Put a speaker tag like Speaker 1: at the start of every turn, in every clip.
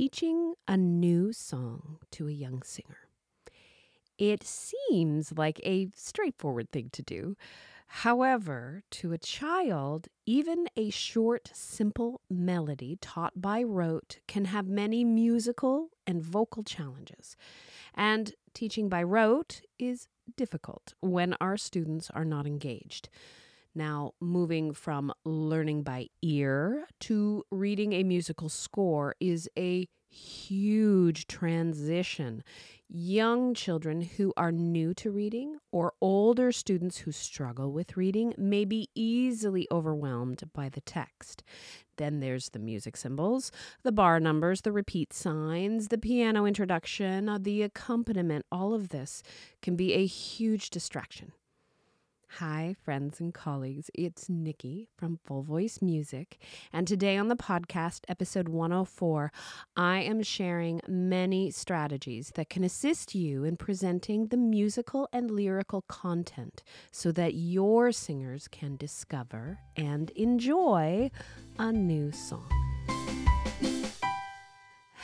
Speaker 1: teaching a new song to a young singer. It seems like a straightforward thing to do. However, to a child, even a short, simple melody taught by rote can have many musical and vocal challenges. And teaching by rote is difficult when our students are not engaged. Now, moving from learning by ear to reading a musical score is a huge transition. Young children who are new to reading or older students who struggle with reading may be easily overwhelmed by the text. Then there's the music symbols, the bar numbers, the repeat signs, the piano introduction, uh, the accompaniment. All of this can be a huge distraction. Hi, friends and colleagues. It's Nikki from Full Voice Music. And today on the podcast, episode 104, I am sharing many strategies that can assist you in presenting the musical and lyrical content so that your singers can discover and enjoy a new song.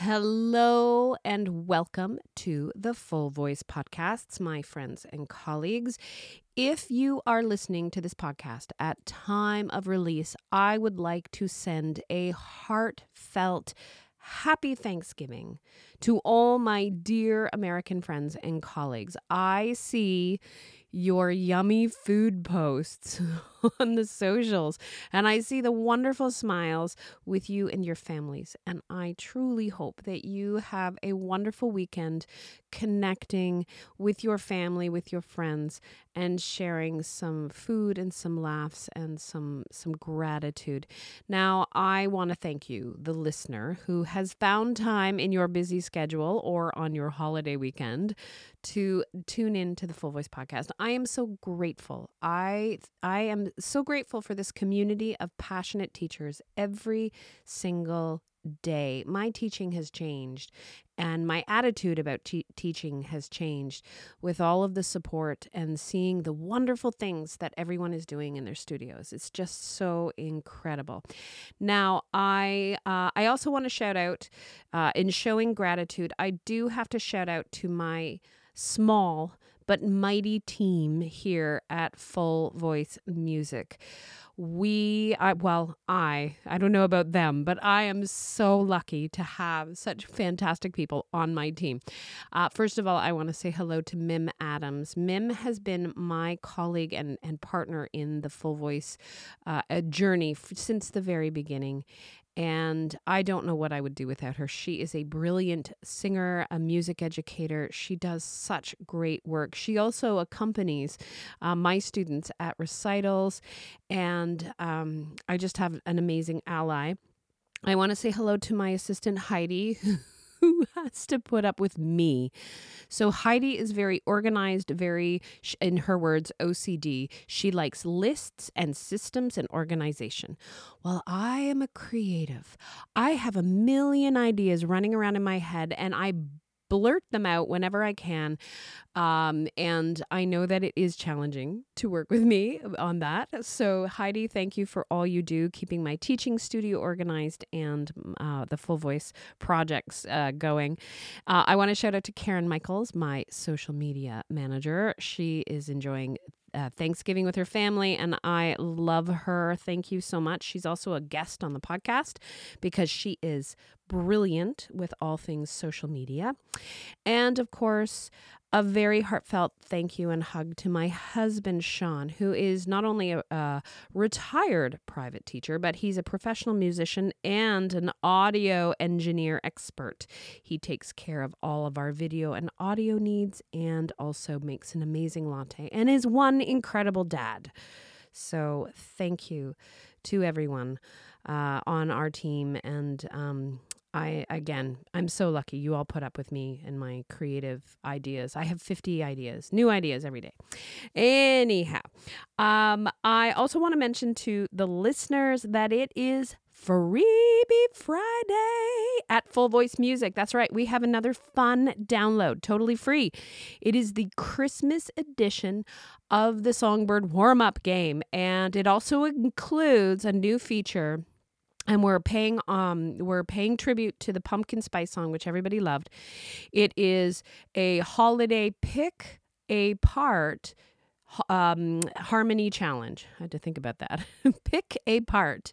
Speaker 1: Hello and welcome to the Full Voice Podcasts, my friends and colleagues. If you are listening to this podcast at time of release, I would like to send a heartfelt happy Thanksgiving to all my dear American friends and colleagues. I see your yummy food posts on the socials. And I see the wonderful smiles with you and your families. And I truly hope that you have a wonderful weekend connecting with your family, with your friends, and sharing some food and some laughs and some some gratitude. Now, I want to thank you, the listener, who has found time in your busy schedule or on your holiday weekend to tune in to the Full Voice podcast. I am so grateful. I I am so grateful for this community of passionate teachers every single day. My teaching has changed and my attitude about te- teaching has changed with all of the support and seeing the wonderful things that everyone is doing in their studios. It's just so incredible. Now, I uh, I also want to shout out uh, in showing gratitude. I do have to shout out to my small but mighty team here at Full Voice Music. We, I, well, I, I don't know about them, but I am so lucky to have such fantastic people on my team. Uh, first of all, I want to say hello to Mim Adams. Mim has been my colleague and, and partner in the Full Voice uh, journey f- since the very beginning and I don't know what I would do without her. She is a brilliant singer, a music educator. She does such great work. She also accompanies uh, my students at recitals, and um, I just have an amazing ally. I want to say hello to my assistant, Heidi. who has to put up with me. So Heidi is very organized, very, in her words, OCD. She likes lists and systems and organization. While I am a creative, I have a million ideas running around in my head and I blurt them out whenever I can. Um, and I know that it is challenging to work with me on that. So, Heidi, thank you for all you do, keeping my teaching studio organized and uh, the full voice projects uh, going. Uh, I want to shout out to Karen Michaels, my social media manager. She is enjoying uh, Thanksgiving with her family, and I love her. Thank you so much. She's also a guest on the podcast because she is brilliant with all things social media. And of course, a very heartfelt thank you and hug to my husband, Sean, who is not only a, a, retired private teacher, but he's a professional musician and an audio engineer expert. He takes care of all of our video and audio needs and also makes an amazing latte and is one incredible dad. So, thank you to everyone uh, on our team and um, I again, I'm so lucky you all put up with me and my creative ideas. I have 50 ideas, new ideas every day. Anyhow, um, I also want to mention to the listeners that it is Freebie Friday at Full Voice Music. That's right, we have another fun download, totally free. It is the Christmas edition of the Songbird warm up game, and it also includes a new feature and we're paying um we're paying tribute to the pumpkin spice song which everybody loved it is a holiday pick a part um, harmony challenge. I had to think about that. Pick a part.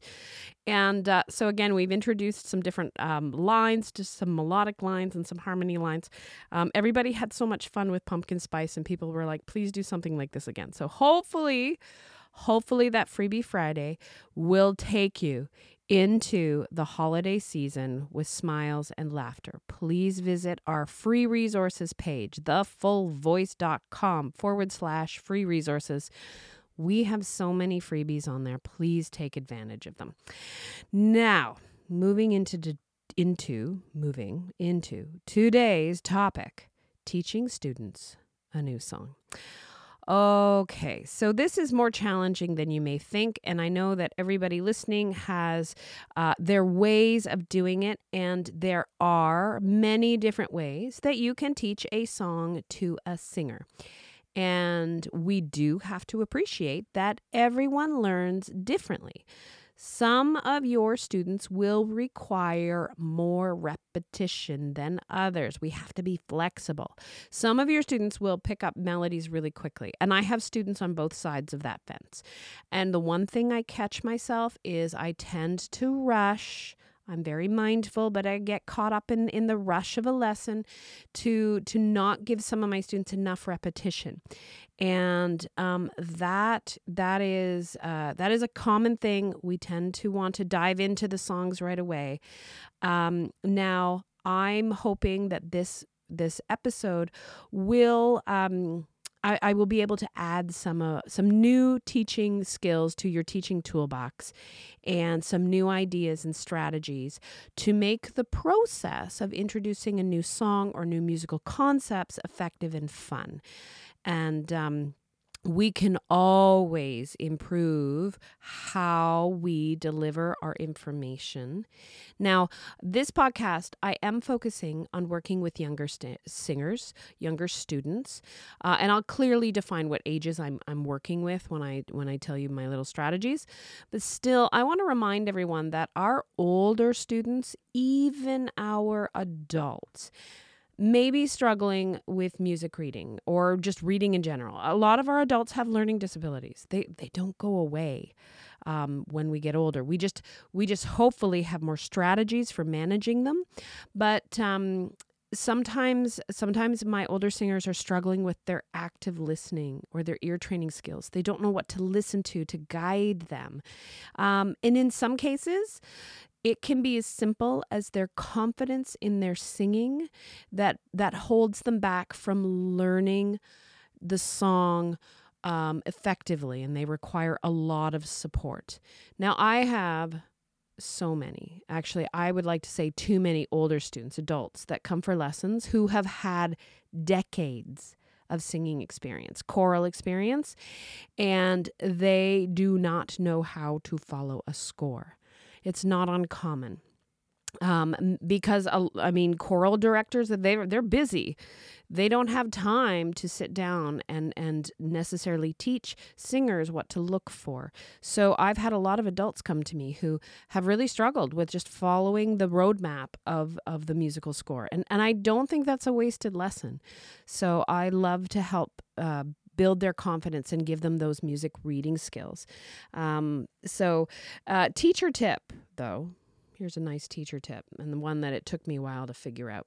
Speaker 1: And uh, so, again, we've introduced some different um, lines, just some melodic lines and some harmony lines. Um, everybody had so much fun with pumpkin spice, and people were like, please do something like this again. So, hopefully, hopefully, that Freebie Friday will take you into the holiday season with smiles and laughter, please visit our free resources page, thefullvoice.com forward slash free resources. We have so many freebies on there. Please take advantage of them. Now, moving into into moving into today's topic, teaching students a new song. Okay, so this is more challenging than you may think. And I know that everybody listening has uh, their ways of doing it. And there are many different ways that you can teach a song to a singer. And we do have to appreciate that everyone learns differently. Some of your students will require more repetition than others. We have to be flexible. Some of your students will pick up melodies really quickly. And I have students on both sides of that fence. And the one thing I catch myself is I tend to rush I'm very mindful, but I get caught up in, in the rush of a lesson to to not give some of my students enough repetition, and um, that that is uh, that is a common thing. We tend to want to dive into the songs right away. Um, now, I'm hoping that this this episode will. Um, I, I will be able to add some uh, some new teaching skills to your teaching toolbox and some new ideas and strategies to make the process of introducing a new song or new musical concepts effective and fun. And um, we can always improve how we deliver our information. Now, this podcast, I am focusing on working with younger st- singers, younger students, uh, and I'll clearly define what ages I'm, I'm working with when I when I tell you my little strategies. But still, I want to remind everyone that our older students, even our adults, maybe struggling with music reading or just reading in general. A lot of our adults have learning disabilities. They they don't go away um, when we get older. We just we just hopefully have more strategies for managing them, but. Um, sometimes sometimes my older singers are struggling with their active listening or their ear training skills they don't know what to listen to to guide them um, and in some cases it can be as simple as their confidence in their singing that that holds them back from learning the song um, effectively and they require a lot of support now i have so many actually i would like to say too many older students adults that come for lessons who have had decades of singing experience, choral experience, and they do not know how to follow a score. It's not uncommon. Um, because uh, I mean, choral directors they they're busy, they don't have time to sit down and and necessarily teach singers what to look for. So I've had a lot of adults come to me who have really struggled with just following the roadmap of of the musical score, and and I don't think that's a wasted lesson. So I love to help. Uh, build their confidence and give them those music reading skills. Um, so, uh, teacher tip though, here's a nice teacher tip, and the one that it took me a while to figure out.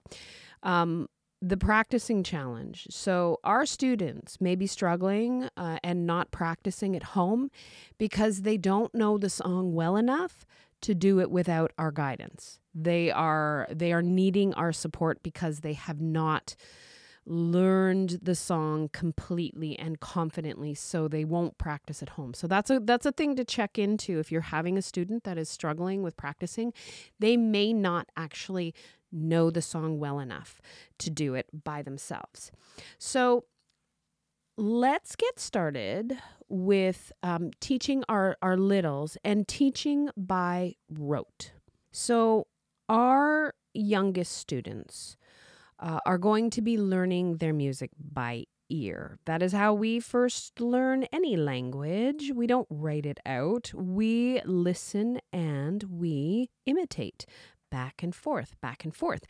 Speaker 1: Um, the practicing challenge. So, our students may be struggling uh, and not practicing at home because they don't know the song well enough to do it without our guidance. They are they are needing our support because they have not learned the song completely and confidently so they won't practice at home. So that's a that's a thing to check into if you're having a student that is struggling with practicing, they may not actually know the song well enough to do it by themselves. So let's get started with um, teaching our, our littles and teaching by rote. So, our youngest students uh, are going to be learning their music by ear. That is how we first learn any language. We don't write it out, we listen and we imitate back and forth, back and forth.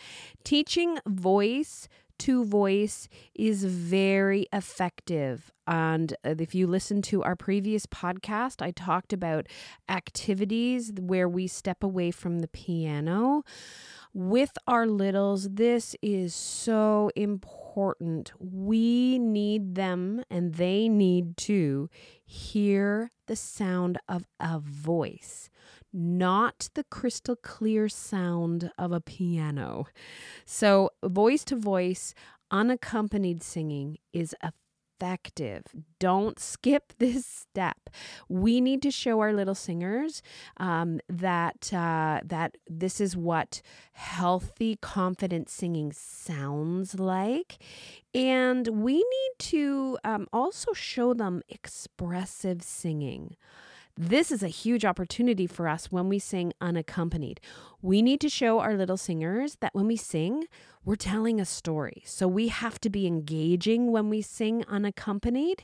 Speaker 1: Teaching voice to voice is very effective. And uh, if you listen to our previous podcast, I talked about activities where we step away from the piano. With our littles, this is so important. We need them and they need to hear the sound of a voice not the crystal clear sound of a piano. So, voice to voice, unaccompanied singing is effective. Don't skip this step. We need to show our little singers um, that uh, that this is what healthy, confident singing sounds like, and we need to um, also show them expressive singing. This is a huge opportunity for us when we sing unaccompanied. We need to show our little singers that when we sing, we're telling a story. So we have to be engaging when we sing unaccompanied,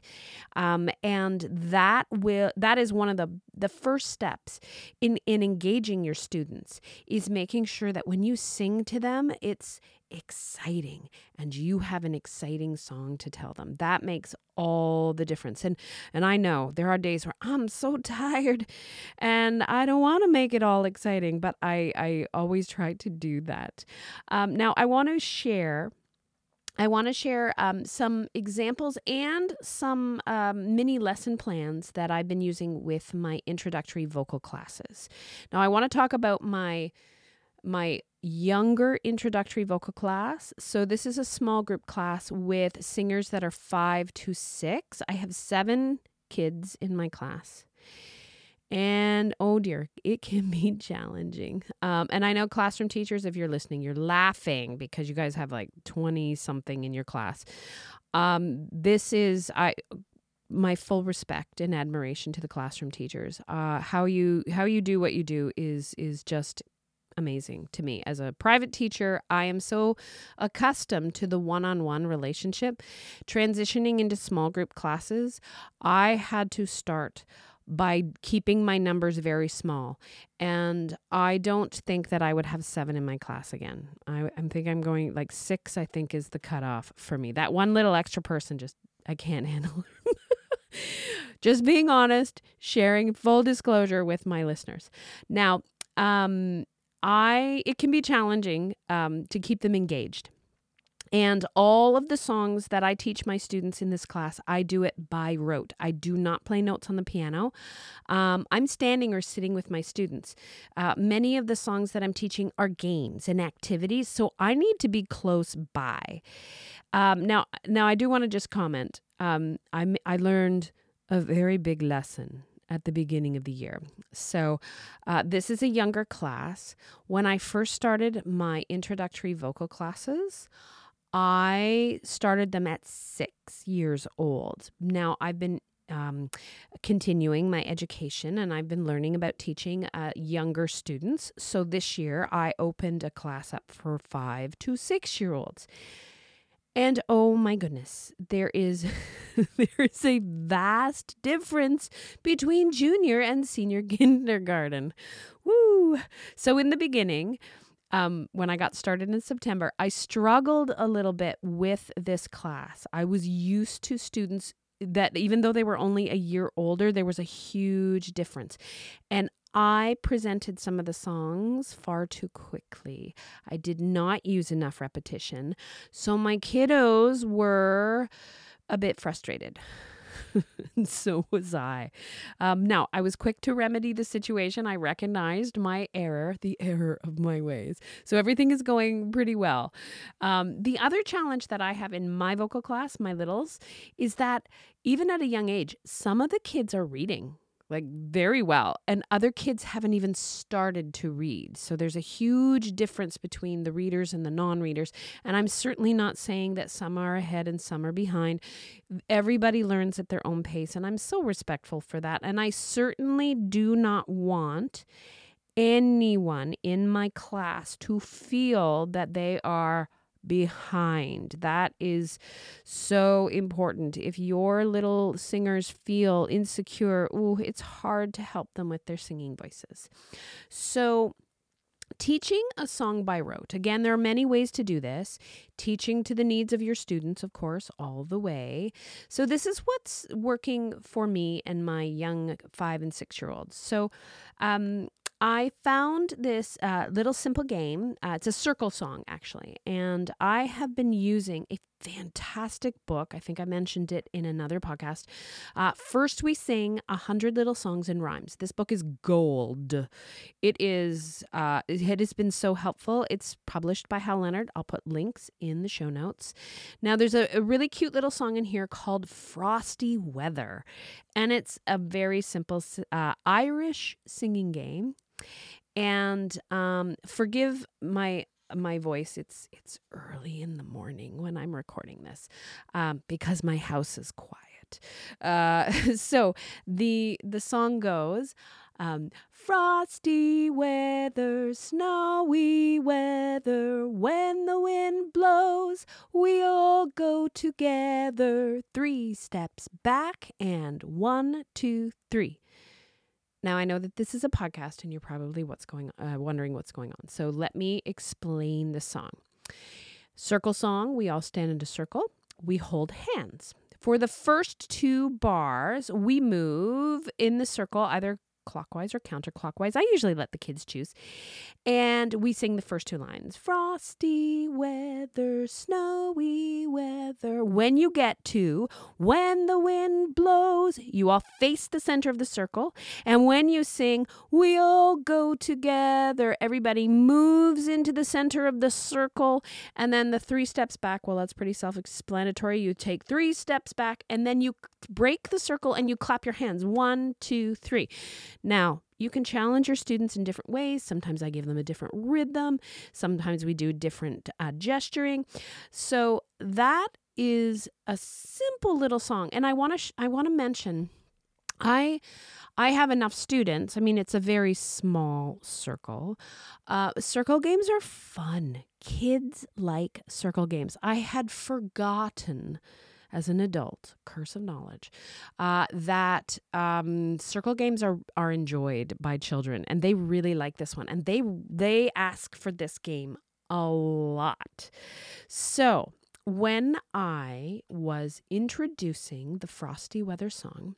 Speaker 1: um, and that will that is one of the the first steps in in engaging your students is making sure that when you sing to them, it's exciting and you have an exciting song to tell them. That makes all the difference. And and I know there are days where I'm so tired and I don't want to make it all exciting, but I I always try to do that. Um, now I want to share I want to share um, some examples and some um, mini lesson plans that I've been using with my introductory vocal classes. Now, I want to talk about my my younger introductory vocal class. So, this is a small group class with singers that are five to six. I have seven kids in my class. And oh dear, it can be challenging. Um, and I know classroom teachers, if you're listening, you're laughing because you guys have like 20 something in your class. Um, this is, I, my full respect and admiration to the classroom teachers. Uh, how you how you do what you do is is just amazing to me. As a private teacher, I am so accustomed to the one on one relationship. Transitioning into small group classes, I had to start by keeping my numbers very small. And I don't think that I would have seven in my class again. I, I think I'm going like six, I think is the cutoff for me. That one little extra person just, I can't handle. just being honest, sharing full disclosure with my listeners. Now, um, I it can be challenging um, to keep them engaged. And all of the songs that I teach my students in this class, I do it by rote. I do not play notes on the piano. Um, I'm standing or sitting with my students. Uh, many of the songs that I'm teaching are games and activities, so I need to be close by. Um, now, now I do want to just comment. Um, I I learned a very big lesson at the beginning of the year. So, uh, this is a younger class. When I first started my introductory vocal classes, I started them at six years old. Now, I've been um, continuing my education and I've been learning about teaching uh, younger students. So, this year I opened a class up for five to six year olds. And oh my goodness, there is there is a vast difference between junior and senior kindergarten. Woo! So in the beginning, um, when I got started in September, I struggled a little bit with this class. I was used to students that even though they were only a year older, there was a huge difference. And I presented some of the songs far too quickly. I did not use enough repetition. So my kiddos were a bit frustrated. so was I. Um, now, I was quick to remedy the situation. I recognized my error, the error of my ways. So everything is going pretty well. Um, the other challenge that I have in my vocal class, my littles, is that even at a young age, some of the kids are reading like very well. And other kids haven't even started to read. So there's a huge difference between the readers and the non readers. And I'm certainly not saying that some are ahead and some are behind. Everybody learns at their own pace. And I'm so respectful for that. And I certainly do not want anyone in my class to feel that they are behind. That is so important. If your little singers feel insecure, ooh, it's hard to help them with their singing voices. So, Teaching a song by rote. Again, there are many ways to do this. Teaching to the needs of your students, of course, all the way. So, this is what's working for me and my young five and six year olds. So, um, I found this uh, little simple game. Uh, it's a circle song, actually. And I have been using a fantastic book. I think I mentioned it in another podcast. Uh, First, we sing a hundred little songs and rhymes. This book is gold. It is. Uh, it has been so helpful. It's published by Hal Leonard. I'll put links in the show notes. Now, there's a, a really cute little song in here called "Frosty Weather," and it's a very simple uh, Irish singing game and um, forgive my my voice. It's it's early in the morning when i'm recording this um, because my house is quiet. Uh, so the the song goes um, frosty weather snowy weather when the wind blows we all go together three steps back and one two three now, I know that this is a podcast and you're probably what's going uh, wondering what's going on. So let me explain the song. Circle song, we all stand in a circle. We hold hands. For the first two bars, we move in the circle either clockwise or counterclockwise. I usually let the kids choose. And we sing the first two lines Frosty weather, snowy When you get to when the wind blows, you all face the center of the circle. And when you sing, we all go together, everybody moves into the center of the circle. And then the three steps back, well, that's pretty self explanatory. You take three steps back and then you break the circle and you clap your hands. One, two, three. Now, you can challenge your students in different ways. Sometimes I give them a different rhythm. Sometimes we do different uh, gesturing. So that is a simple little song, and I want to sh- I want to mention, I I have enough students. I mean, it's a very small circle. Uh, circle games are fun. Kids like circle games. I had forgotten as an adult, curse of knowledge, uh, that um, circle games are are enjoyed by children, and they really like this one, and they they ask for this game a lot. So when I was introducing the Frosty Weather song,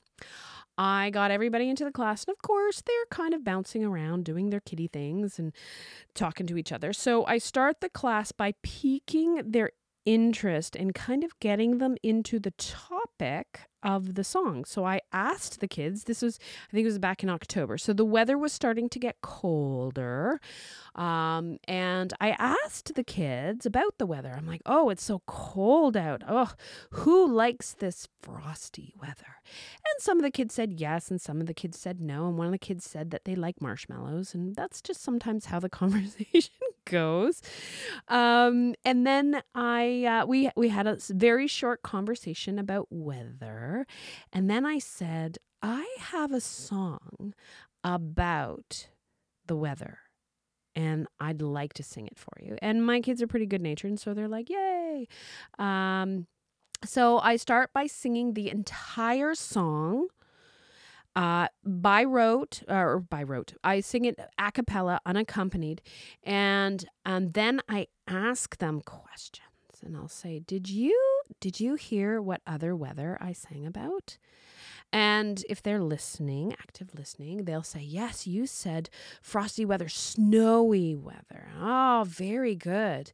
Speaker 1: I got everybody into the class, and of course, they're kind of bouncing around, doing their kitty things and talking to each other. So I start the class by piquing their interest in kind of getting them into the topic of the song. So I asked the kids, this was, I think it was back in October. So the weather was starting to get colder. Um, and I asked the kids about the weather. I'm like, oh, it's so cold out. Oh, who likes this frosty weather? And some of the kids said yes, and some of the kids said no. And one of the kids said that they like marshmallows. And that's just sometimes how the conversation goes. Um, and then I, uh, we, we had a very short conversation about weather. And then I said, I have a song about the weather and I'd like to sing it for you. And my kids are pretty good natured, and so they're like, yay. Um, so I start by singing the entire song uh, by rote or by rote. I sing it a cappella, unaccompanied, and um, then I ask them questions and I'll say, "Did you did you hear what other weather I sang about?" And if they're listening, active listening, they'll say, Yes, you said frosty weather, snowy weather. Oh, very good.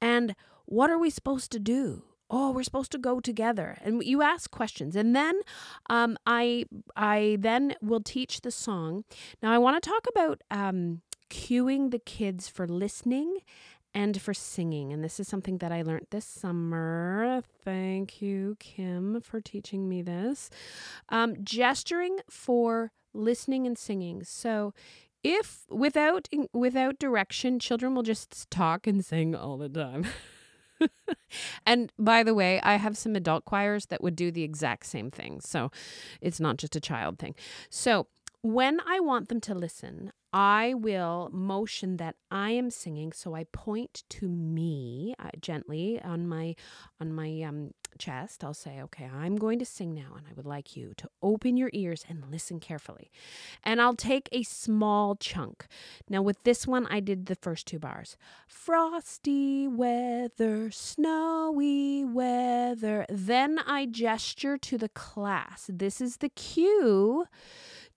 Speaker 1: And what are we supposed to do? Oh, we're supposed to go together. And you ask questions. And then um, I I then will teach the song. Now I want to talk about um, cueing the kids for listening and for singing. And this is something that I learned this summer. Thank you, Kim, for teaching me this. Um, gesturing for listening and singing. So if without without direction, children will just talk and sing all the time. and by the way, I have some adult choirs that would do the exact same thing. So it's not just a child thing. So when I want them to listen, I will motion that I am singing. So I point to me uh, gently on my on my um, chest. I'll say, "Okay, I'm going to sing now, and I would like you to open your ears and listen carefully." And I'll take a small chunk. Now with this one, I did the first two bars: frosty weather, snowy weather. Then I gesture to the class. This is the cue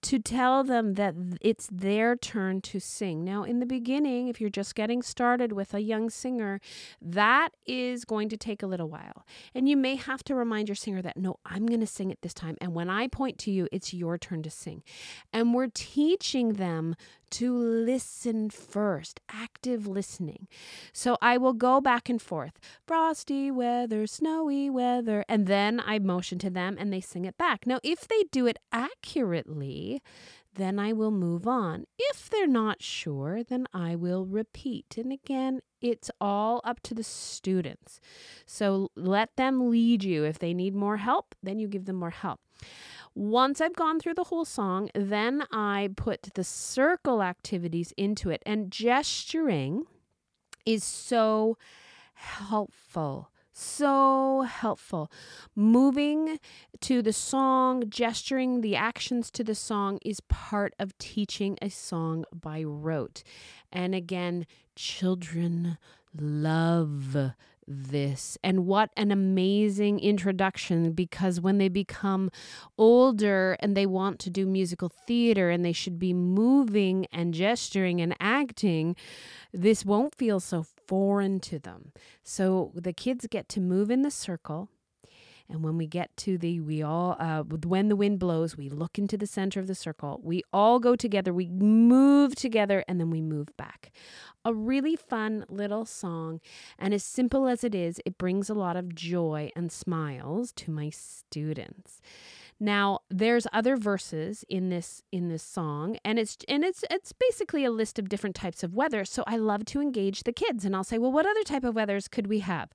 Speaker 1: to tell them that it's their turn to sing. Now, in the beginning, if you're just getting started with a young singer, that is going to take a little while. And you may have to remind your singer that, no, I'm going to sing it this time. And when I point to you, it's your turn to sing. And we're teaching them to listen first, active listening. So I will go back and forth frosty weather, snowy weather, and then I motion to them and they sing it back. Now, if they do it accurately, then I will move on. If they're not sure, then I will repeat. And again, it's all up to the students. So let them lead you. If they need more help, then you give them more help. Once I've gone through the whole song, then I put the circle activities into it. And gesturing is so helpful. So helpful. Moving to the song, gesturing the actions to the song is part of teaching a song by rote. And again, children love this. And what an amazing introduction because when they become older and they want to do musical theater and they should be moving and gesturing and acting, this won't feel so foreign to them. So the kids get to move in the circle and when we get to the, we all, uh, when the wind blows, we look into the center of the circle. We all go together, we move together, and then we move back. A really fun little song. And as simple as it is, it brings a lot of joy and smiles to my students. Now, there's other verses in this in this song and it's and it's it's basically a list of different types of weather. So I love to engage the kids and I'll say, "Well, what other type of weathers could we have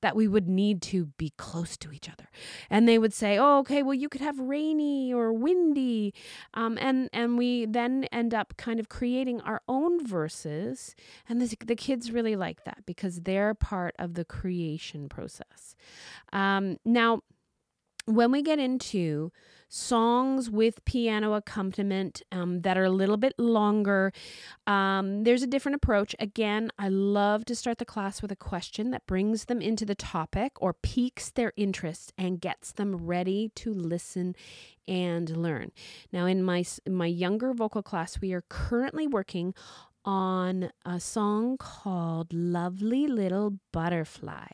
Speaker 1: that we would need to be close to each other?" And they would say, "Oh, okay, well, you could have rainy or windy." Um, and and we then end up kind of creating our own verses and the, the kids really like that because they're part of the creation process. Um, now when we get into songs with piano accompaniment um, that are a little bit longer, um, there's a different approach. Again, I love to start the class with a question that brings them into the topic or piques their interest and gets them ready to listen and learn. Now, in my my younger vocal class, we are currently working on a song called Lovely Little Butterfly,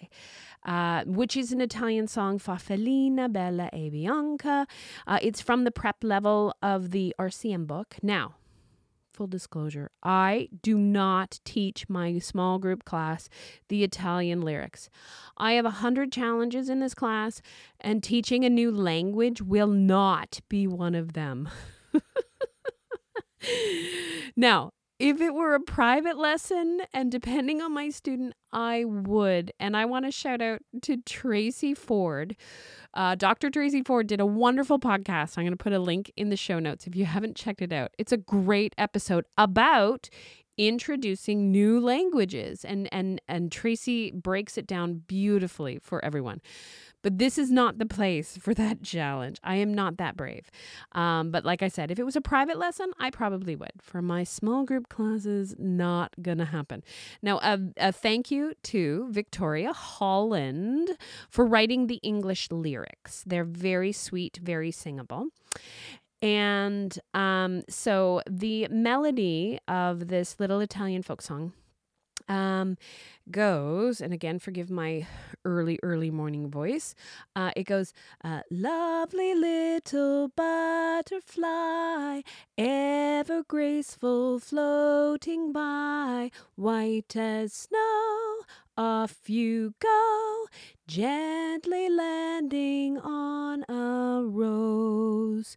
Speaker 1: uh, which is an Italian song, Farfallina Bella e Bianca. Uh, it's from the prep level of the RCM book. Now, full disclosure, I do not teach my small group class the Italian lyrics. I have a hundred challenges in this class, and teaching a new language will not be one of them. now, if it were a private lesson and depending on my student, I would. And I want to shout out to Tracey Ford. Uh, Dr. Tracey Ford did a wonderful podcast. I'm going to put a link in the show notes if you haven't checked it out. It's a great episode about introducing new languages and and and Tracey breaks it down beautifully for everyone. But this is not the place for that challenge. I am not that brave. Um, but like I said, if it was a private lesson, I probably would. For my small group classes, not gonna happen. Now, a, a thank you to Victoria Holland for writing the English lyrics. They're very sweet, very singable. And um, so the melody of this little Italian folk song um, goes, and again, forgive my early, early morning voice. Uh, it goes, uh, Lovely little butterfly, ever graceful, floating by, white as snow, off you go, gently landing on a rose.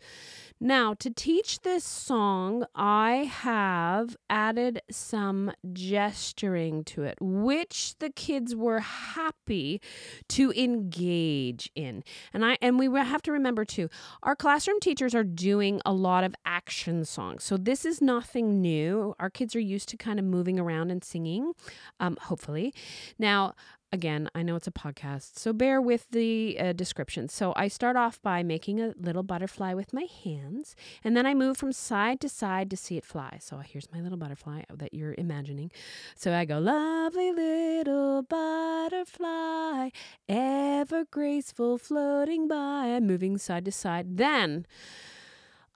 Speaker 1: Now, to teach this song, I have added some gesturing to it, which the kids were happy to engage in. And I and we have to remember too, our classroom teachers are doing a lot of action songs. So this is nothing new. Our kids are used to kind of moving around and singing, um, hopefully. Now, again, I know it's a podcast, so bear with the uh, description. So I start off by making a little butterfly with my hands, and then I move from side to side to see it fly. So here's my little butterfly that you're imagining. So I go, lovely little butterfly, ever graceful floating by. Moving side to side. Then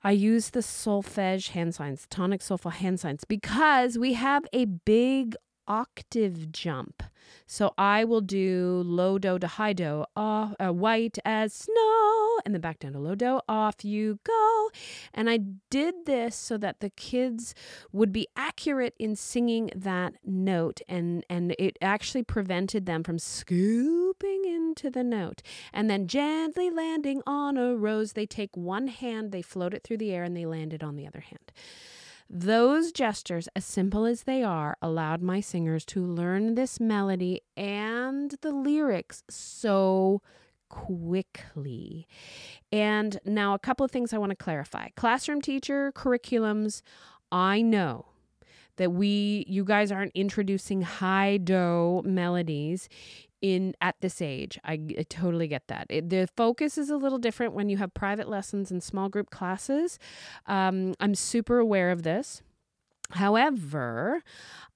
Speaker 1: I use the solfege hand signs, tonic solfa hand signs, because we have a big octave jump. So I will do low do to high do, off, uh, white as snow, and then back down to low do, off you go. And I did this so that the kids would be accurate in singing that note, and, and it actually prevented them from scooping into the note. And then gently landing on a rose, they take one hand, they float it through the air, and they land it on the other hand. Those gestures, as simple as they are, allowed my singers to learn this melody and the lyrics so quickly. And now, a couple of things I want to clarify. Classroom teacher curriculums, I know that we you guys aren't introducing high do melodies in at this age. I, I totally get that. It, the focus is a little different when you have private lessons and small group classes. Um, I'm super aware of this. However,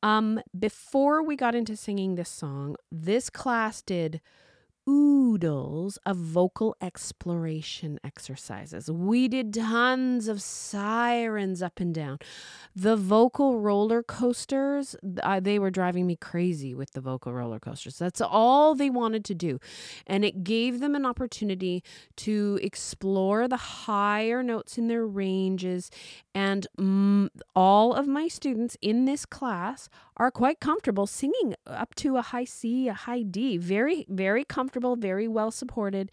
Speaker 1: um, before we got into singing this song, this class did oodles of vocal exploration exercises. We did tons of sirens up and down. The vocal roller coasters, uh, they were driving me crazy with the vocal roller coasters. That's all they wanted to do. And it gave them an opportunity to explore the higher notes in their ranges. And mm, all of my students in this class are quite comfortable singing up to a high C, a high D. Very, very comfortable, very well supported.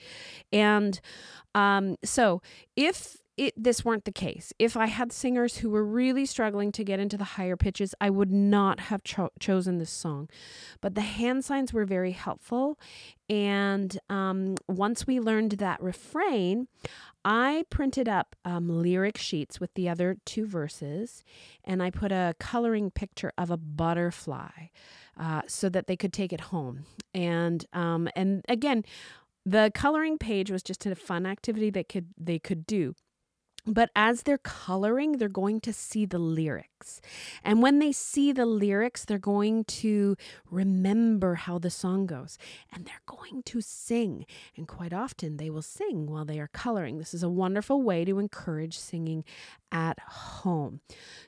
Speaker 1: And um, so if it, this weren't the case, if I had singers who were really struggling to get into the higher pitches, I would not have cho- chosen this song. But the hand signs were very helpful. And um, once we learned that refrain, I printed up um, lyric sheets with the other two verses and I put a coloring picture of a butterfly uh, so that they could take it home. And um, and again, the coloring page was just a fun activity that could they could do. But as they're coloring, they're going to see the lyrics. And when they see the lyrics, they're going to remember how the song goes and they're going to sing. And quite often they will sing while they are coloring. This is a wonderful way to encourage singing at home.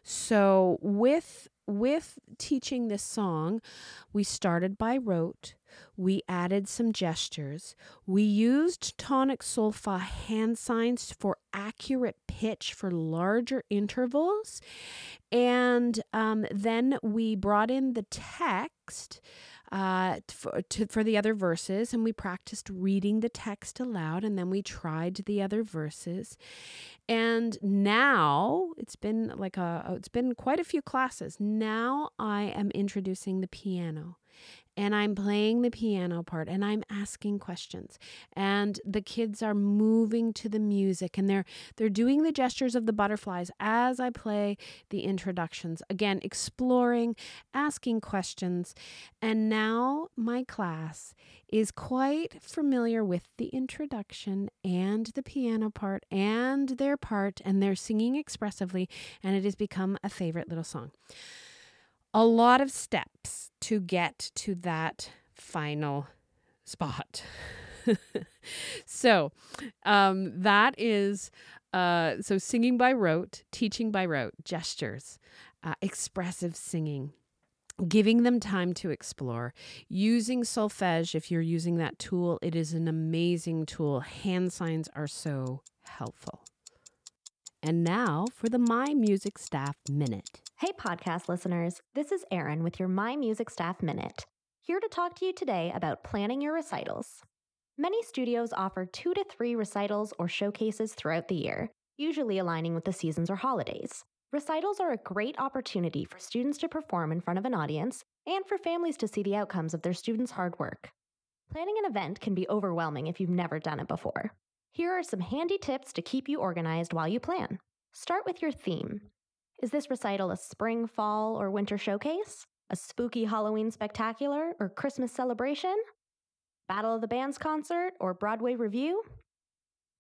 Speaker 1: So, with with teaching this song, we started by rote. We added some gestures. We used tonic solfa hand signs for accurate pitch for larger intervals. And um, then we brought in the text uh, for, to, for the other verses, and we practiced reading the text aloud, and then we tried the other verses. And now it's been like a, it's been quite a few classes. Now I am introducing the piano and I'm playing the piano part and I'm asking questions and the kids are moving to the music and they're they're doing the gestures of the butterflies as I play the introductions. Again exploring asking questions and now my class is quite familiar with the introduction and the piano part and their part and they're singing expressively and it has become a favorite little song a lot of steps to get to that final spot. so um, that is uh, so singing by rote, teaching by rote, gestures, uh, expressive singing. Giving them time to explore. Using solfege, if you're using that tool, it is an amazing tool. Hand signs are so helpful. And now for the My Music Staff Minute.
Speaker 2: Hey, podcast listeners. This is Erin with your My Music Staff Minute, here to talk to you today about planning your recitals. Many studios offer two to three recitals or showcases throughout the year. usually aligning with the seasons or holidays. Recitals are a great opportunity for students to perform in front of an audience and for families to see the outcomes of their students' hard work. Planning an event can be overwhelming if you've never done it before. Here are some handy tips to keep you organized while you plan. Start with your theme. Is this recital a spring, fall, or winter showcase? A spooky Halloween spectacular or Christmas celebration? Battle of the Bands concert or Broadway revue?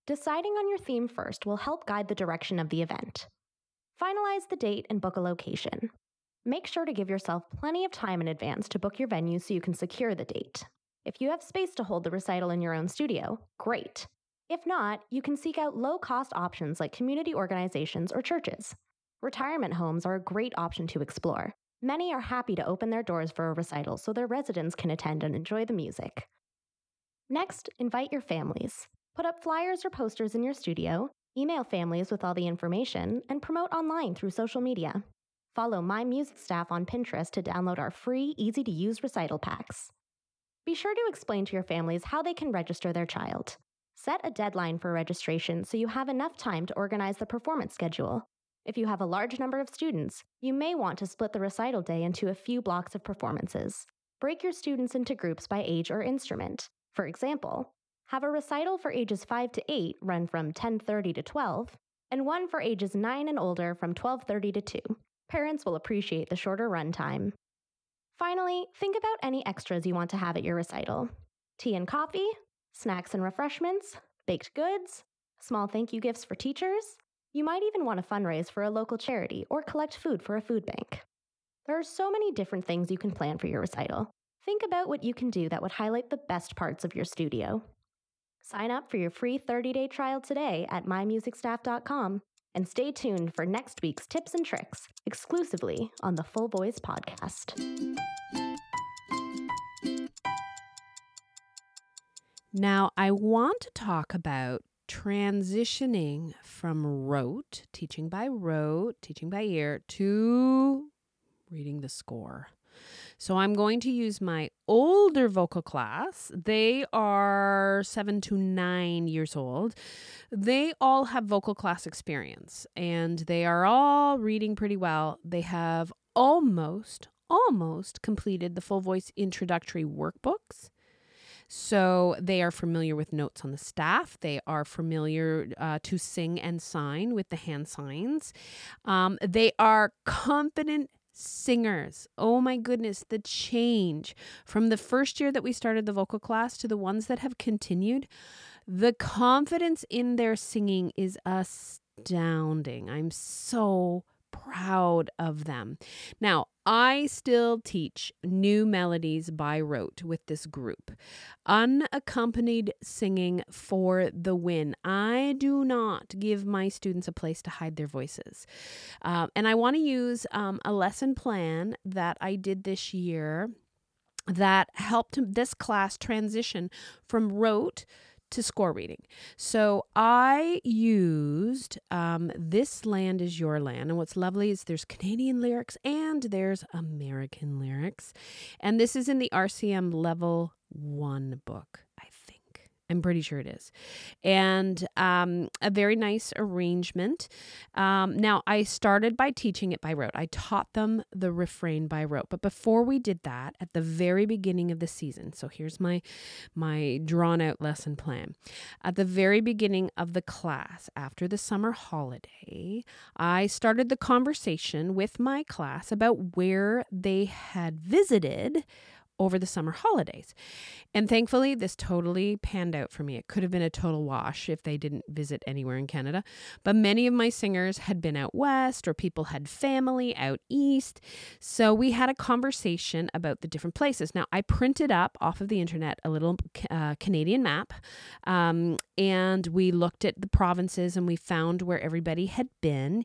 Speaker 2: Deciding on your theme first will help guide the direction of the event. Finalize the date and book a location. Make sure to give yourself plenty of time in advance to book your venue so you can secure the date. If you have space to hold the recital in your own studio, great. If not, you can seek out low cost options like community organizations or churches. Retirement homes are a great option to explore. Many are happy to open their doors for a recital so their residents can attend and enjoy the music. Next, invite your families. Put up flyers or posters in your studio, email families with all the information, and promote online through social media. Follow My Music Staff on Pinterest to download our free, easy to use recital packs. Be sure to explain to your families how they can register their child. Set a deadline for registration so you have enough time to organize the performance schedule. If you have a large number of students, you may want to split the recital day into a few blocks of performances. Break your students into groups by age or instrument. For example, have a recital for ages 5 to 8 run from 10:30 to 12, and one for ages 9 and older from 12:30 to 2. Parents will appreciate the shorter run time. Finally, think about any extras you want to have at your recital tea and coffee, snacks and refreshments, baked goods, small thank you gifts for teachers. You might even want to fundraise for a local charity or collect food for a food bank. There are so many different things you can plan for your recital. Think about what you can do that would highlight the best parts of your studio. Sign up for your free 30 day trial today at mymusicstaff.com and stay tuned for next week's tips and tricks exclusively on the Full Voice Podcast.
Speaker 1: Now, I want to talk about transitioning from rote, teaching by rote, teaching by ear, to reading the score. So I'm going to use my older vocal class. They are seven to nine years old. They all have vocal class experience and they are all reading pretty well. They have almost, almost completed the full voice introductory workbooks. So they are familiar with notes on the staff. They are familiar uh, to sing and sign with the hand signs. Um, they are confident singers. Oh my goodness, the change from the first year that we started the vocal class to the ones that have continued. The confidence in their singing is astounding. I'm so proud of them. Now, I still teach new melodies by rote with this group. Unaccompanied singing for the win. I do not give my students a place to hide their voices. Um, and I want to use um, a lesson plan that I did this year that helped this class transition from rote to score reading. So I used um, This Land is Your Land. And what's lovely is there's Canadian lyrics and there's American lyrics. And this is in the RCM Level 1 book. I'm pretty sure it is. And um, a very nice arrangement. Um, now, I started by teaching it by rote. I taught them the refrain by rote. But before we did that, at the very beginning of the season, so here's my my drawn out lesson plan. At the very beginning of the class, after the summer holiday, I started the conversation with my class about where they had visited over the summer holidays. And thankfully, this totally panned out for me. It could have been a total wash if they didn't visit anywhere in Canada. But many of my singers had been out west or people had family out east. So we had a conversation about the different places. Now, I printed up off of the internet a little uh, Canadian map um, and we looked at the provinces and we found where everybody had been.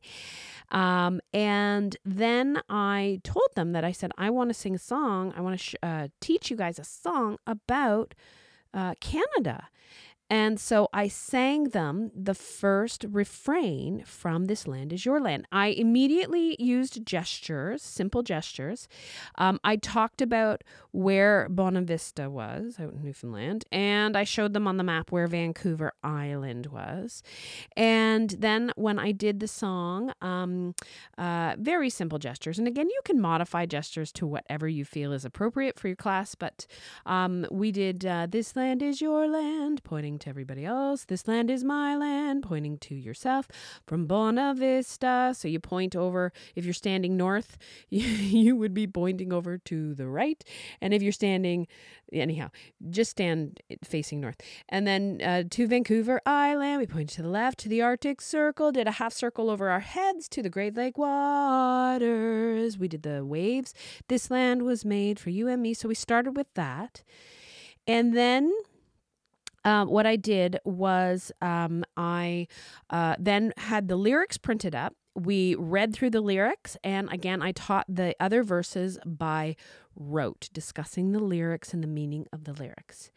Speaker 1: Um, and then I told them that I said, I want to sing a song. I want to sh- uh, teach you guys a song about uh, Canada. And so I sang them the first refrain from This Land Is Your Land. I immediately used gestures, simple gestures. Um, I talked about where Bonavista was out in Newfoundland, and I showed them on the map where Vancouver Island was. And then when I did the song, um, uh, very simple gestures. And again, you can modify gestures to whatever you feel is appropriate for your class, but um, we did uh, This Land Is Your Land, pointing to everybody else. This land is my land, pointing to yourself. From Bonavista. So you point over, if you're standing north, you, you would be pointing over to the right. And if you're standing, anyhow, just stand facing north. And then uh, to Vancouver Island, we point to the left, to the Arctic Circle, did a half circle over our heads to the Great Lake waters. We did the waves. This land was made for you and me. So we started with that. And then um, what I did was um, I uh, then had the lyrics printed up. We read through the lyrics, and again, I taught the other verses by rote, discussing the lyrics and the meaning of the lyrics.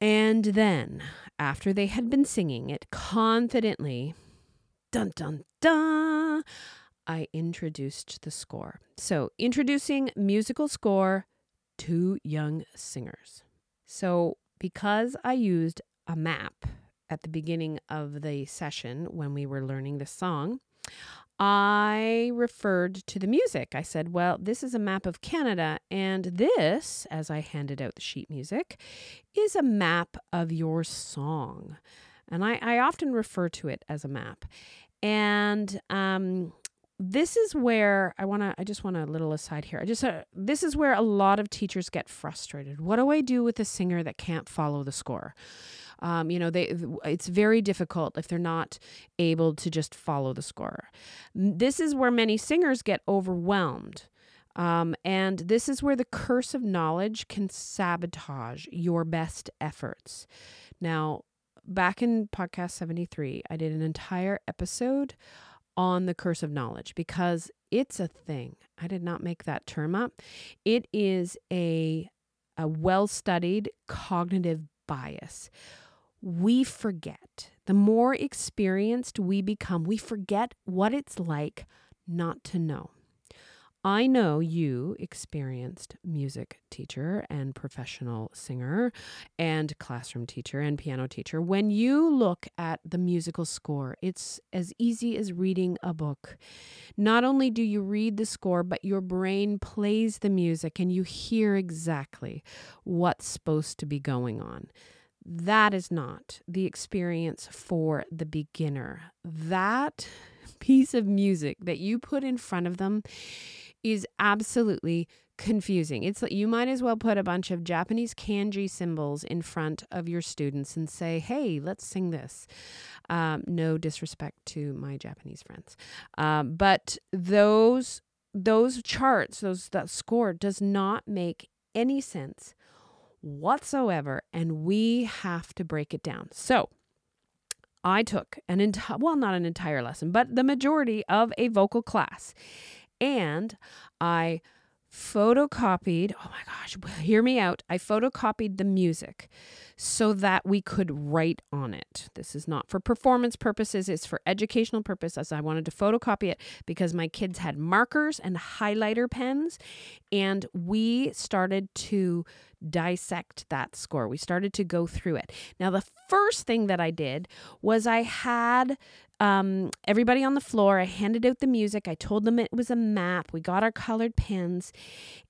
Speaker 1: And then, after they had been singing it confidently, dun dun dun, I introduced the score. So, introducing musical score to young singers. So, because I used a map at the beginning of the session when we were learning the song, I referred to the music. I said, Well, this is a map of Canada, and this, as I handed out the sheet music, is a map of your song. And I, I often refer to it as a map. And um, this is where I want to I just want a little aside here. I just uh, this is where a lot of teachers get frustrated. What do I do with a singer that can't follow the score? Um, you know, they it's very difficult if they're not able to just follow the score. This is where many singers get overwhelmed. Um, and this is where the curse of knowledge can sabotage your best efforts. Now, back in podcast 73, I did an entire episode on the curse of knowledge because it's a thing. I did not make that term up. It is a, a well studied cognitive bias. We forget. The more experienced we become, we forget what it's like not to know. I know you, experienced music teacher and professional singer and classroom teacher and piano teacher, when you look at the musical score, it's as easy as reading a book. Not only do you read the score, but your brain plays the music and you hear exactly what's supposed to be going on. That is not the experience for the beginner. That piece of music that you put in front of them is absolutely confusing. It's you might as well put a bunch of Japanese kanji symbols in front of your students and say, "Hey, let's sing this." Um, no disrespect to my Japanese friends, um, but those those charts, those that score does not make any sense whatsoever, and we have to break it down. So. I took an entire, well, not an entire lesson, but the majority of a vocal class and I photocopied, oh my gosh, hear me out. I photocopied the music so that we could write on it. This is not for performance purposes, it's for educational purposes. I wanted to photocopy it because my kids had markers and highlighter pens, and we started to dissect that score. We started to go through it. Now, the first thing that I did was I had um, everybody on the floor. I handed out the music. I told them it was a map. We got our colored pens.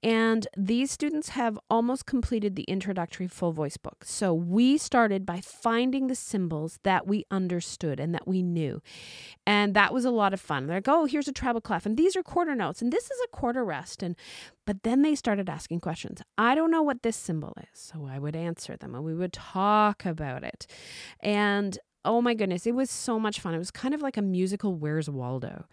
Speaker 1: And these students have almost completed the introductory full voice book. So we started by finding the symbols that we understood and that we knew. And that was a lot of fun. They're like, oh, here's a treble clef, and these are quarter notes, and this is a quarter rest. And but then they started asking questions. I don't know what this symbol is. So I would answer them and we would talk about it. And oh my goodness, it was so much fun. It was kind of like a musical Where's Waldo.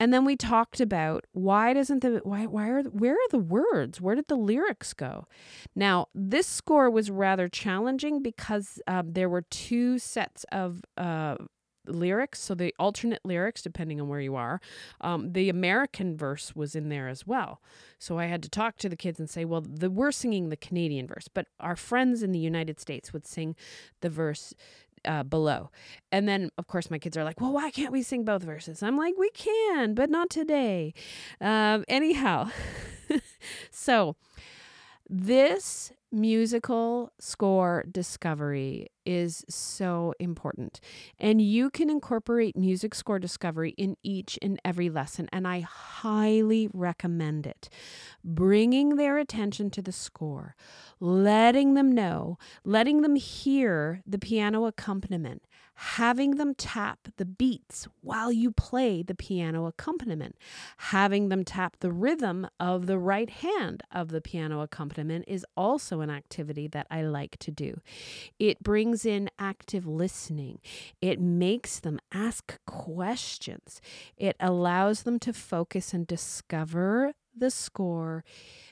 Speaker 1: And then we talked about why doesn't the why why are where are the words? Where did the lyrics go? Now this score was rather challenging because um, there were two sets of uh, lyrics, so the alternate lyrics, depending on where you are. Um, the American verse was in there as well. So I had to talk to the kids and say, well, the, we're singing the Canadian verse, but our friends in the United States would sing the verse uh, below. And then, of course, my kids are like, well, why can't we sing both verses? I'm like, we can, but not today. Um, anyhow, so this musical score discovery is so important. And you can incorporate music score discovery in each and every lesson. And I highly recommend it. Bringing their attention to the score, letting them know, letting them hear the piano accompaniment, having them tap the beats while you play the piano accompaniment, having them tap the rhythm of the right hand of the piano accompaniment is also an activity that I like to do. It brings in active listening, it makes them ask questions, it allows them to focus and discover the score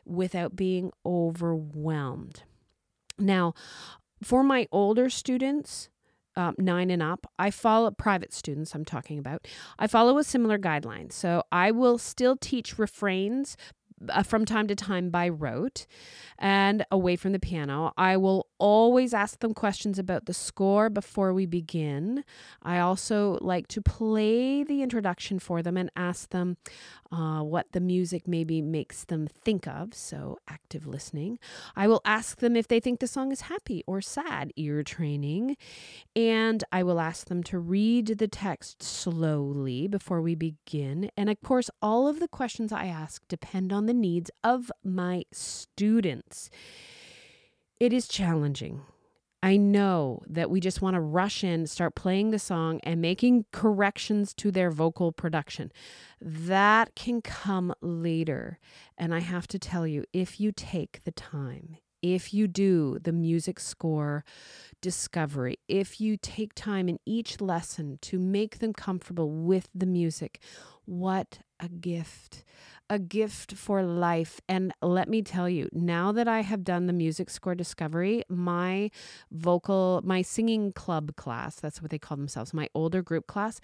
Speaker 1: without being overwhelmed. Now, for my older students, um, nine and up, I follow private students, I'm talking about. I follow a similar guideline. So I will still teach refrains, uh, from time to time by rote and away from the piano. I will always ask them questions about the score before we begin. I also like to play the introduction for them and ask them uh, what the music maybe makes them think of. So, active listening. I will ask them if they think the song is happy or sad, ear training. And I will ask them to read the text slowly before we begin. And of course, all of the questions I ask depend on the needs of my students. It is challenging. I know that we just want to rush in, start playing the song, and making corrections to their vocal production. That can come later. And I have to tell you, if you take the time, if you do the music score discovery, if you take time in each lesson to make them comfortable with the music, what a gift a gift for life. And let me tell you, now that I have done the music score discovery, my vocal, my singing club class, that's what they call themselves, my older group class,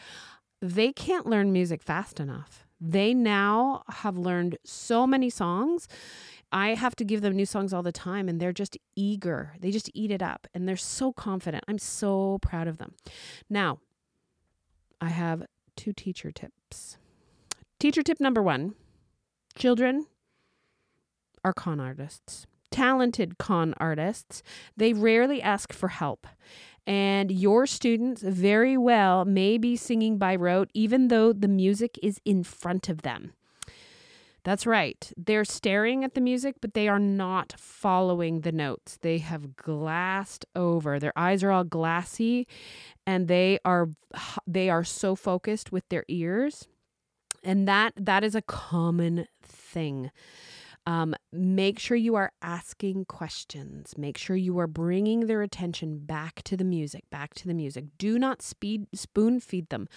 Speaker 1: they can't learn music fast enough. They now have learned so many songs. I have to give them new songs all the time, and they're just eager. They just eat it up, and they're so confident. I'm so proud of them. Now, I have two teacher tips. Teacher tip number one Children are con artists, talented con artists. They rarely ask for help. And your students very well may be singing by rote, even though the music is in front of them. That's right. They're staring at the music, but they are not following the notes. They have glassed over. Their eyes are all glassy and they are they are so focused with their ears and that that is a common thing um, make sure you are asking questions make sure you are bringing their attention back to the music back to the music do not speed spoon feed them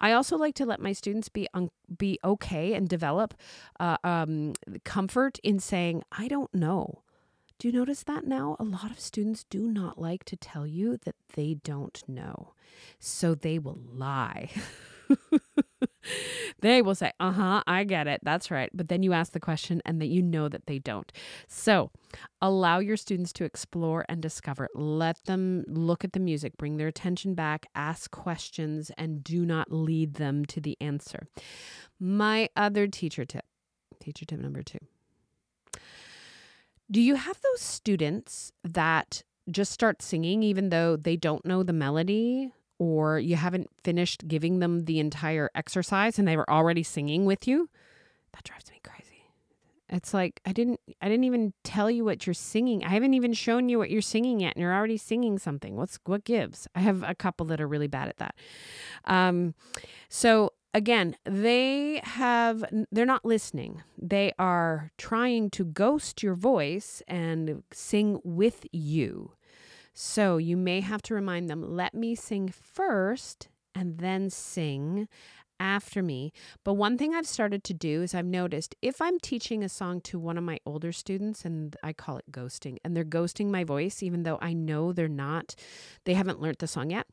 Speaker 1: i also like to let my students be un- be okay and develop uh, um, comfort in saying i don't know do you notice that now? A lot of students do not like to tell you that they don't know. So they will lie. they will say, uh huh, I get it. That's right. But then you ask the question and that you know that they don't. So allow your students to explore and discover. Let them look at the music, bring their attention back, ask questions, and do not lead them to the answer. My other teacher tip, teacher tip number two. Do you have those students that just start singing even though they don't know the melody? Or you haven't finished giving them the entire exercise and they were already singing with you, that drives me crazy. It's like I didn't I didn't even tell you what you're singing. I haven't even shown you what you're singing yet and you're already singing something. What's what gives? I have a couple that are really bad at that. Um so again, they have they're not listening. They are trying to ghost your voice and sing with you. So you may have to remind them, let me sing first and then sing after me. But one thing I've started to do is I've noticed if I'm teaching a song to one of my older students, and I call it ghosting, and they're ghosting my voice, even though I know they're not, they haven't learned the song yet.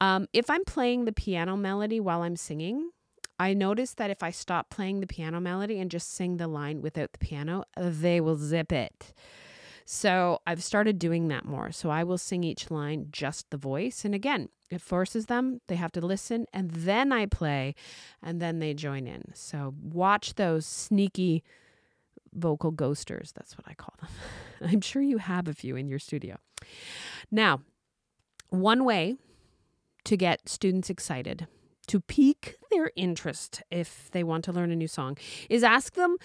Speaker 1: Um, if I'm playing the piano melody while I'm singing, I notice that if I stop playing the piano melody and just sing the line without the piano, they will zip it. So I've started doing that more. So I will sing each line just the voice. And again, it forces them, they have to listen, and then I play, and then they join in. So watch those sneaky vocal ghosters. That's what I call them. I'm sure you have a few in your studio. Now, one way to get students excited, to pique their interest if they want to learn a new song, is ask them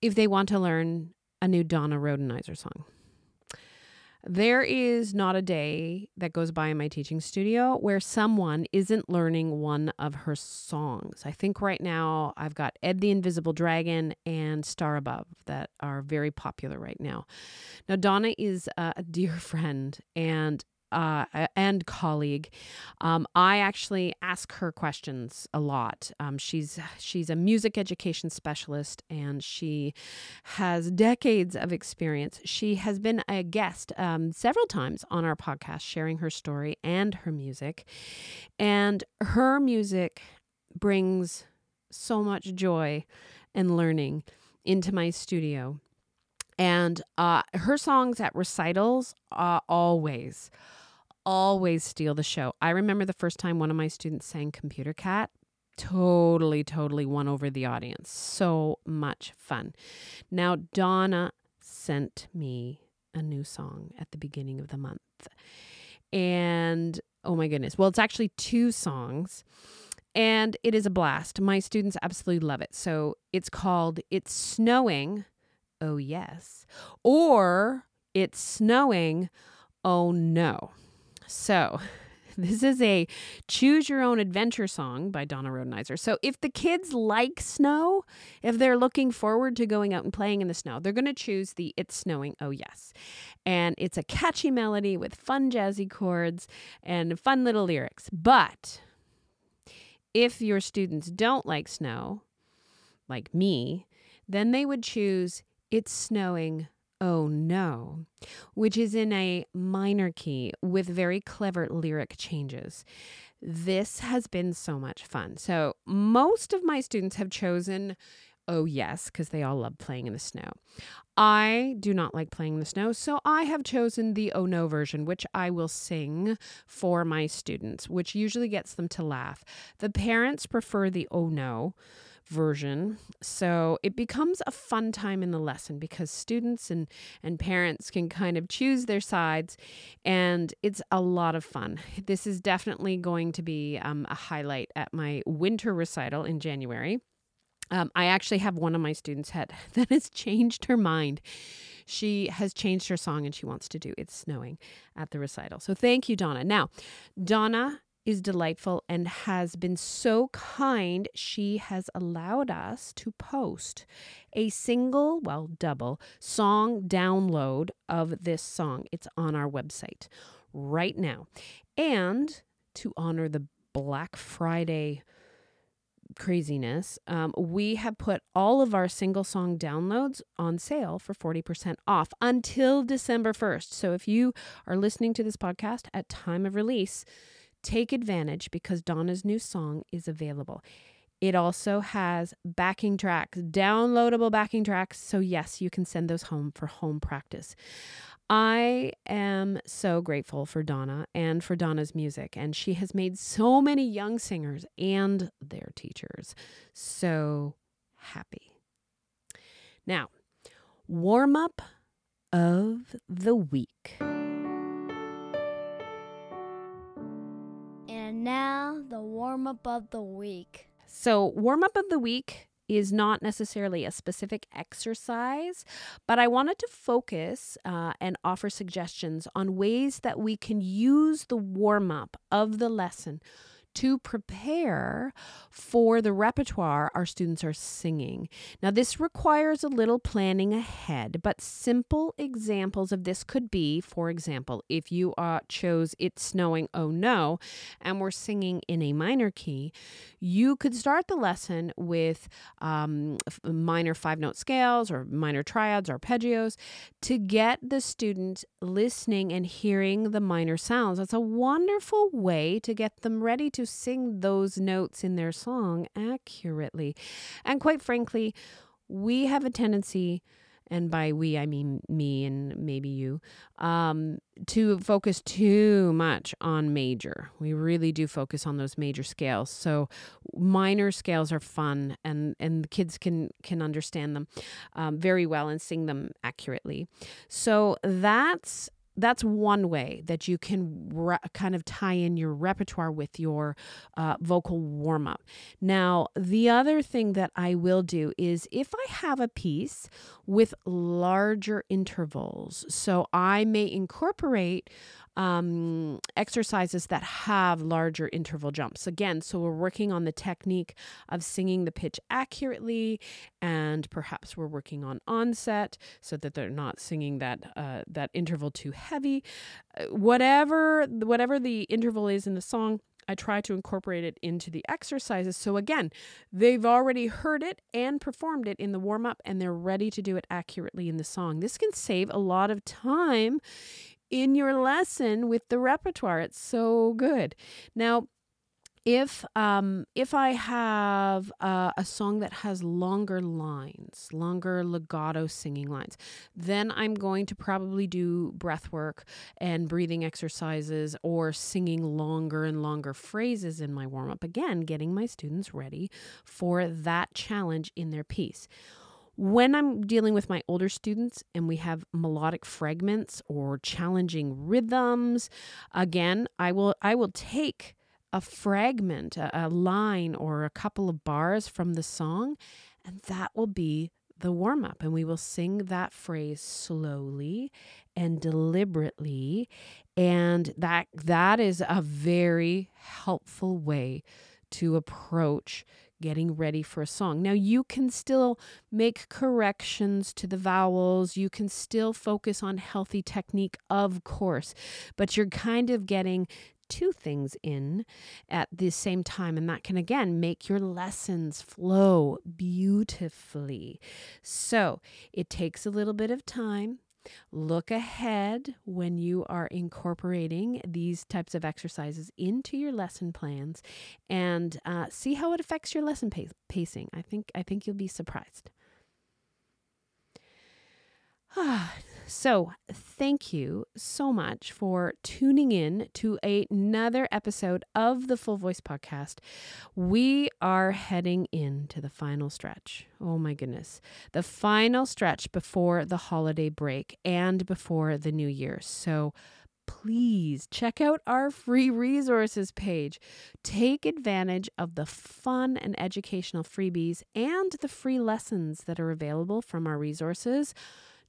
Speaker 1: if they want to learn a new Donna Rhodenizer song. There is not a day that goes by in my teaching studio where someone isn't learning one of her songs. I think right now I've got Ed the Invisible Dragon and Star Above that are very popular right now. Now, Donna is a dear friend and uh, and colleague. Um, I actually ask her questions a lot. Um, she's she's a music education specialist and she has decades of experience. She has been a guest um, several times on our podcast, sharing her story and her music. And her music brings so much joy and learning into my studio. And uh, her songs at recitals uh, always always steal the show. I remember the first time one of my students sang Computer Cat. Totally, totally won over the audience. So much fun. Now, Donna sent me a new song at the beginning of the month. And oh my goodness. Well, it's actually two songs and it is a blast. My students absolutely love it. So it's called It's Snowing. Oh, yes. Or It's Snowing. Oh, no. So, this is a choose your own adventure song by Donna Rhodenizer. So, if the kids like snow, if they're looking forward to going out and playing in the snow, they're going to choose the It's Snowing, Oh Yes. And it's a catchy melody with fun jazzy chords and fun little lyrics. But if your students don't like snow, like me, then they would choose It's Snowing, Oh No, which is in a minor key with very clever lyric changes. This has been so much fun. So, most of my students have chosen Oh Yes because they all love playing in the snow. I do not like playing in the snow, so I have chosen the Oh No version, which I will sing for my students, which usually gets them to laugh. The parents prefer the Oh No version. So it becomes a fun time in the lesson because students and, and parents can kind of choose their sides, and it's a lot of fun. This is definitely going to be um, a highlight at my winter recital in January. Um, I actually have one of my students had, that has changed her mind. She has changed her song and she wants to do It's Snowing at the recital. So thank you, Donna. Now, Donna is delightful and has been so kind. She has allowed us to post a single, well, double song download of this song. It's on our website right now. And to honor the Black Friday craziness, um, we have put all of our single song downloads on sale for 40% off until December 1st. So if you are listening to this podcast at time of release, Take advantage because Donna's new song is available. It also has backing tracks, downloadable backing tracks. So, yes, you can send those home for home practice. I am so grateful for Donna and for Donna's music, and she has made so many young singers and their teachers so happy. Now, warm up of the week.
Speaker 3: Now the warm up of the week.
Speaker 1: So, warm up of the week is not necessarily a specific exercise, but I wanted to focus uh, and offer suggestions on ways that we can use the warm up of the lesson to prepare for the repertoire our students are singing. Now, this requires a little planning ahead, but simple examples of this could be, for example, if you uh, chose It's Snowing, Oh No, and we're singing in a minor key, you could start the lesson with um, minor five note scales or minor triads, arpeggios to get the student listening and hearing the minor sounds. That's a wonderful way to get them ready to sing those notes in their song accurately. And quite frankly, we have a tendency and by we I mean me and maybe you, um, to focus too much on major. We really do focus on those major scales. So minor scales are fun, and and the kids can can understand them um, very well and sing them accurately. So that's that's one way that you can re- kind of tie in your repertoire with your uh, vocal warm up. Now, the other thing that I will do is if I have a piece with larger intervals, so I may incorporate um, exercises that have larger interval jumps. Again, so we're working on the technique of singing the pitch accurately, and perhaps we're working on onset so that they're not singing that uh, that interval too heavy. Uh, whatever whatever the interval is in the song. I try to incorporate it into the exercises. So, again, they've already heard it and performed it in the warm up, and they're ready to do it accurately in the song. This can save a lot of time in your lesson with the repertoire. It's so good. Now, if um, if I have uh, a song that has longer lines, longer legato singing lines, then I'm going to probably do breath work and breathing exercises or singing longer and longer phrases in my warm up. Again, getting my students ready for that challenge in their piece. When I'm dealing with my older students and we have melodic fragments or challenging rhythms, again, I will I will take a fragment, a, a line or a couple of bars from the song, and that will be the warm up and we will sing that phrase slowly and deliberately. And that that is a very helpful way to approach getting ready for a song. Now, you can still make corrections to the vowels, you can still focus on healthy technique, of course, but you're kind of getting two things in at the same time and that can again make your lessons flow beautifully. So it takes a little bit of time Look ahead when you are incorporating these types of exercises into your lesson plans, and uh, see how it affects your lesson pace- pacing. I think I think you'll be surprised. so, thank you so much for tuning in to another episode of the Full Voice Podcast. We are heading into the final stretch. Oh my goodness. The final stretch before the holiday break and before the new year. So, please check out our free resources page. Take advantage of the fun and educational freebies and the free lessons that are available from our resources.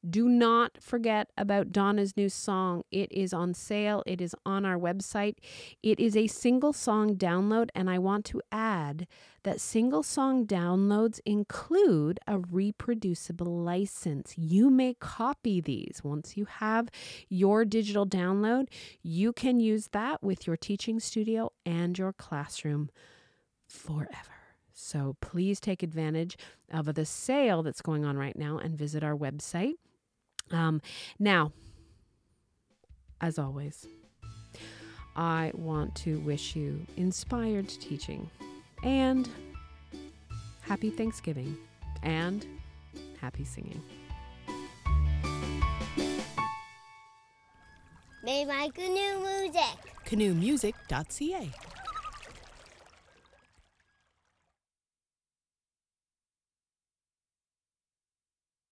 Speaker 1: Do not forget about Donna's new song. It is on sale, it is on our website. It is a single song download, and I want to add that single song downloads include a reproducible license. You may copy these. Once you have your digital download, you can use that with your teaching studio and your classroom forever. So please take advantage of the sale that's going on right now and visit our website. Um, now, as always, I want to wish you inspired teaching and happy Thanksgiving and happy singing.
Speaker 3: Made my canoe music.
Speaker 4: canoemusic.ca.